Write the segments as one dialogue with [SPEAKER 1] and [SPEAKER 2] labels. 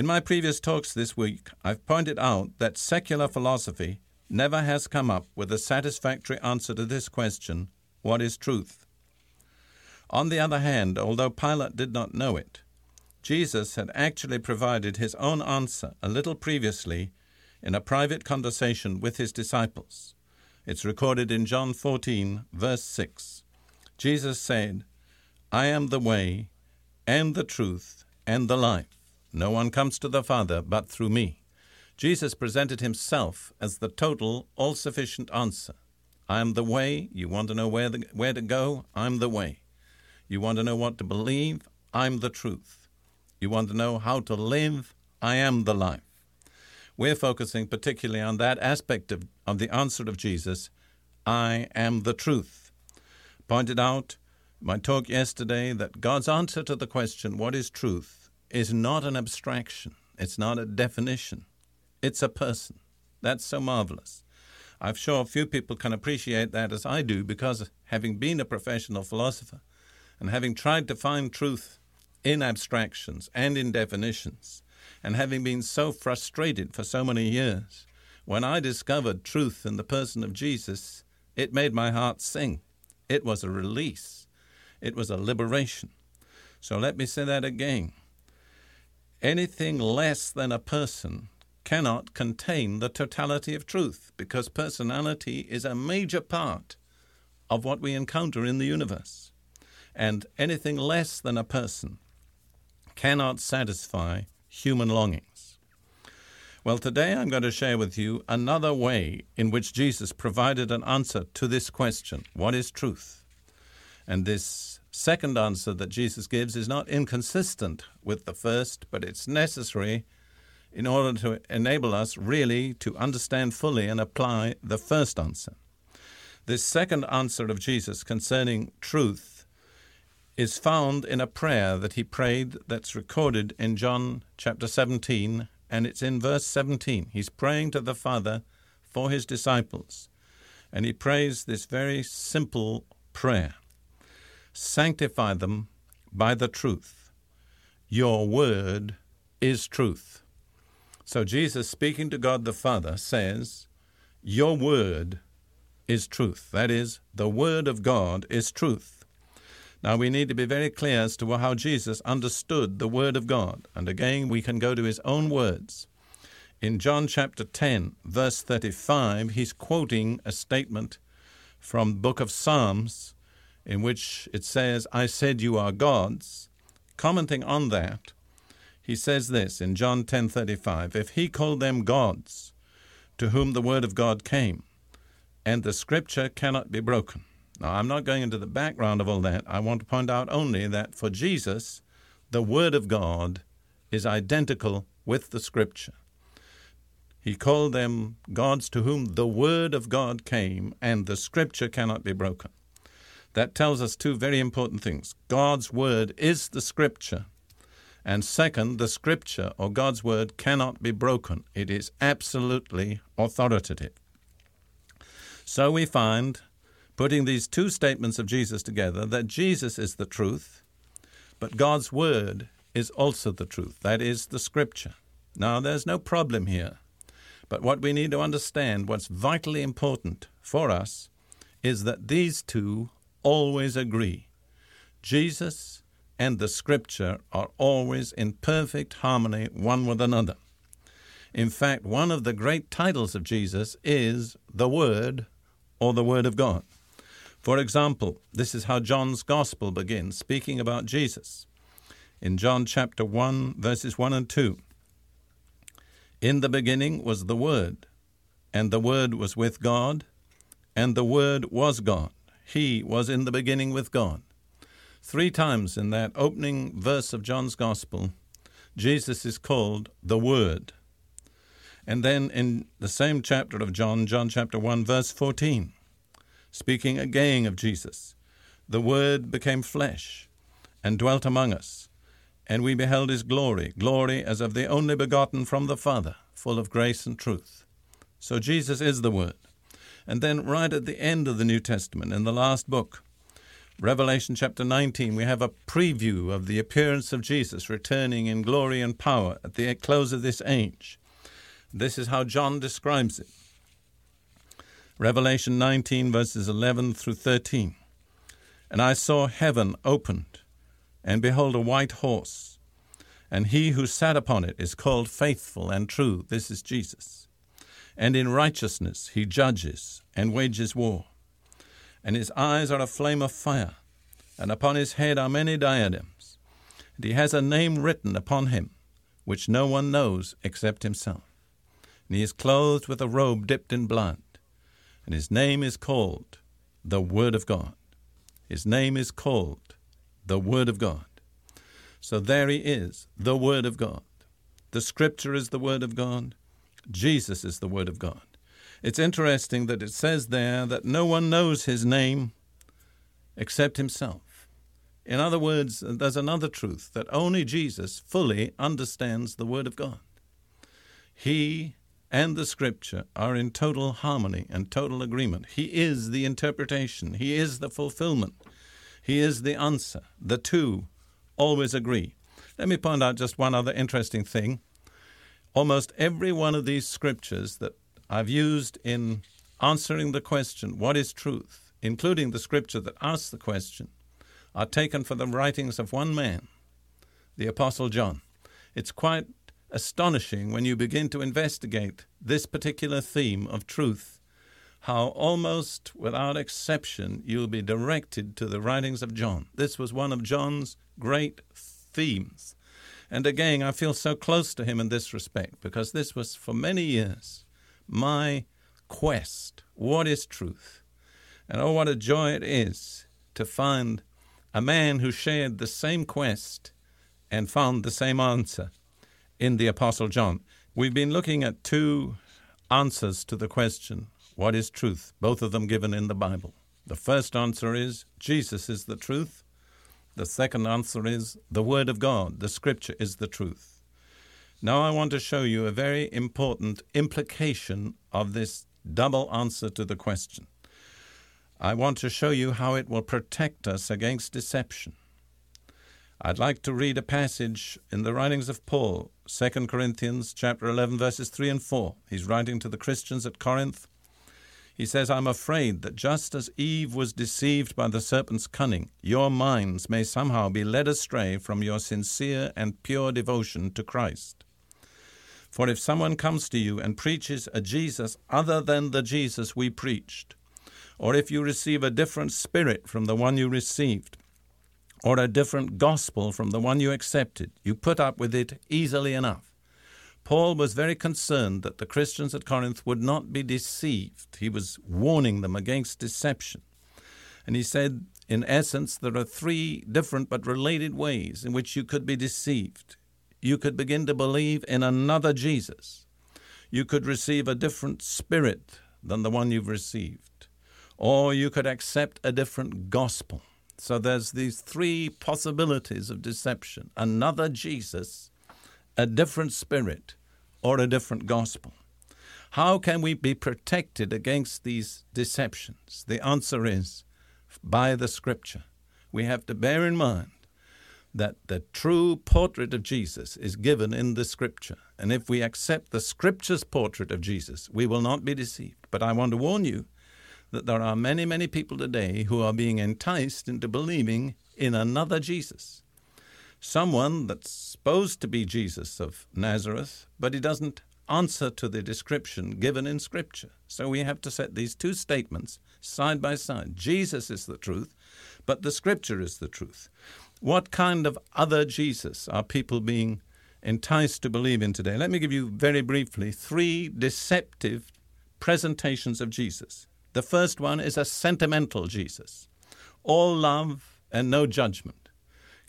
[SPEAKER 1] In my previous talks this week, I've pointed out that secular philosophy never has come up with a satisfactory answer to this question what is truth? On the other hand, although Pilate did not know it, Jesus had actually provided his own answer a little previously in a private conversation with his disciples. It's recorded in John 14, verse 6. Jesus said, I am the way, and the truth, and the life. No one comes to the Father but through me. Jesus presented himself as the total, all sufficient answer. I am the way. You want to know where, the, where to go? I'm the way. You want to know what to believe? I'm the truth. You want to know how to live? I am the life. We're focusing particularly on that aspect of, of the answer of Jesus I am the truth. Pointed out my talk yesterday that God's answer to the question, What is truth? Is not an abstraction, it's not a definition, it's a person. That's so marvelous. I'm sure few people can appreciate that as I do because having been a professional philosopher and having tried to find truth in abstractions and in definitions, and having been so frustrated for so many years, when I discovered truth in the person of Jesus, it made my heart sing. It was a release, it was a liberation. So let me say that again. Anything less than a person cannot contain the totality of truth because personality is a major part of what we encounter in the universe. And anything less than a person cannot satisfy human longings. Well, today I'm going to share with you another way in which Jesus provided an answer to this question what is truth? And this second answer that Jesus gives is not inconsistent with the first, but it's necessary in order to enable us really to understand fully and apply the first answer. This second answer of Jesus concerning truth is found in a prayer that he prayed that's recorded in John chapter 17, and it's in verse 17. He's praying to the Father for his disciples, and he prays this very simple prayer Sanctify them by the truth. Your word is truth. So Jesus, speaking to God the Father, says, Your word is truth. That is, the word of God is truth. Now we need to be very clear as to how Jesus understood the word of God. And again, we can go to his own words. In John chapter 10, verse 35, he's quoting a statement from book of Psalms in which it says, I said you are gods, commenting on that, he says this in John 10:35, if he called them gods to whom the word of God came, and the scripture cannot be broken. Now, I'm not going into the background of all that. I want to point out only that for Jesus, the word of God is identical with the scripture. He called them gods to whom the word of God came, and the scripture cannot be broken. That tells us two very important things. God's Word is the Scripture. And second, the Scripture or God's Word cannot be broken, it is absolutely authoritative. So we find, putting these two statements of Jesus together, that Jesus is the truth, but God's Word is also the truth. That is the Scripture. Now, there's no problem here. But what we need to understand, what's vitally important for us, is that these two always agree. Jesus and the Scripture are always in perfect harmony one with another. In fact, one of the great titles of Jesus is the Word or the Word of God. For example, this is how John's Gospel begins, speaking about Jesus. In John chapter 1, verses 1 and 2. In the beginning was the Word, and the Word was with God, and the Word was God. He was in the beginning with God. Three times in that opening verse of John's Gospel, Jesus is called the Word. And then in the same chapter of John, John chapter 1, verse 14, speaking again of Jesus, the Word became flesh and dwelt among us, and we beheld his glory, glory as of the only begotten from the Father, full of grace and truth. So Jesus is the Word. And then, right at the end of the New Testament, in the last book, Revelation chapter 19, we have a preview of the appearance of Jesus returning in glory and power at the close of this age. This is how John describes it. Revelation 19, verses 11 through 13. And I saw heaven opened, and behold, a white horse. And he who sat upon it is called faithful and true. This is Jesus. And in righteousness he judges and wages war. And his eyes are a flame of fire, and upon his head are many diadems. And he has a name written upon him, which no one knows except himself. And he is clothed with a robe dipped in blood, and his name is called the Word of God. His name is called the Word of God. So there he is, the Word of God. The Scripture is the Word of God. Jesus is the Word of God. It's interesting that it says there that no one knows his name except himself. In other words, there's another truth that only Jesus fully understands the Word of God. He and the Scripture are in total harmony and total agreement. He is the interpretation, He is the fulfillment, He is the answer. The two always agree. Let me point out just one other interesting thing. Almost every one of these scriptures that I've used in answering the question, What is truth? including the scripture that asks the question, are taken from the writings of one man, the Apostle John. It's quite astonishing when you begin to investigate this particular theme of truth, how almost without exception you'll be directed to the writings of John. This was one of John's great themes. And again, I feel so close to him in this respect because this was for many years my quest. What is truth? And oh, what a joy it is to find a man who shared the same quest and found the same answer in the Apostle John. We've been looking at two answers to the question, What is truth? Both of them given in the Bible. The first answer is Jesus is the truth. The second answer is the Word of God, the Scripture is the truth. Now I want to show you a very important implication of this double answer to the question. I want to show you how it will protect us against deception. I'd like to read a passage in the writings of Paul, 2 Corinthians chapter 11 verses 3 and 4. He's writing to the Christians at Corinth. He says, I'm afraid that just as Eve was deceived by the serpent's cunning, your minds may somehow be led astray from your sincere and pure devotion to Christ. For if someone comes to you and preaches a Jesus other than the Jesus we preached, or if you receive a different spirit from the one you received, or a different gospel from the one you accepted. You put up with it easily enough. Paul was very concerned that the Christians at Corinth would not be deceived. He was warning them against deception. And he said, in essence, there are three different but related ways in which you could be deceived. You could begin to believe in another Jesus. You could receive a different spirit than the one you've received. Or you could accept a different gospel. So there's these three possibilities of deception another Jesus, a different spirit, or a different gospel. How can we be protected against these deceptions? The answer is by the scripture. We have to bear in mind that the true portrait of Jesus is given in the scripture. And if we accept the scripture's portrait of Jesus, we will not be deceived. But I want to warn you that there are many, many people today who are being enticed into believing in another Jesus. Someone that's supposed to be Jesus of Nazareth, but he doesn't answer to the description given in Scripture. So we have to set these two statements side by side. Jesus is the truth, but the Scripture is the truth. What kind of other Jesus are people being enticed to believe in today? Let me give you very briefly three deceptive presentations of Jesus. The first one is a sentimental Jesus. All love and no judgment.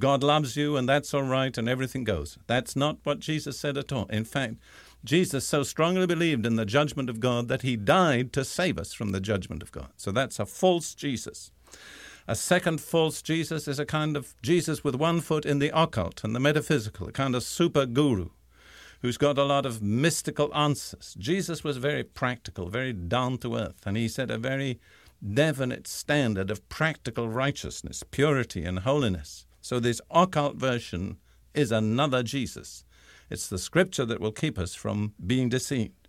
[SPEAKER 1] God loves you and that's all right and everything goes. That's not what Jesus said at all. In fact, Jesus so strongly believed in the judgment of God that he died to save us from the judgment of God. So that's a false Jesus. A second false Jesus is a kind of Jesus with one foot in the occult and the metaphysical, a kind of super guru who's got a lot of mystical answers. Jesus was very practical, very down to earth, and he set a very definite standard of practical righteousness, purity, and holiness. So, this occult version is another Jesus. It's the scripture that will keep us from being deceived.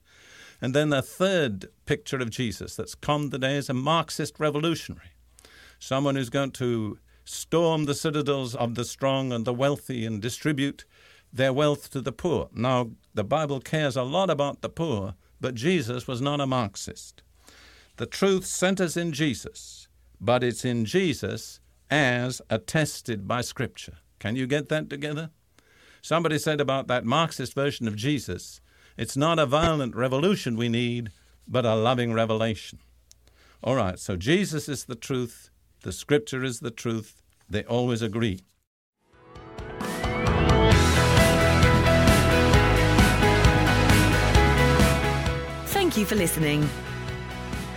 [SPEAKER 1] And then the third picture of Jesus that's come today is a Marxist revolutionary, someone who's going to storm the citadels of the strong and the wealthy and distribute their wealth to the poor. Now, the Bible cares a lot about the poor, but Jesus was not a Marxist. The truth centers in Jesus, but it's in Jesus as attested by Scripture. Can you get that together? Somebody said about that Marxist version of Jesus, it's not a violent revolution we need, but a loving revelation. All right, so Jesus is the truth, the Scripture is the truth, they always agree.
[SPEAKER 2] Thank you for listening.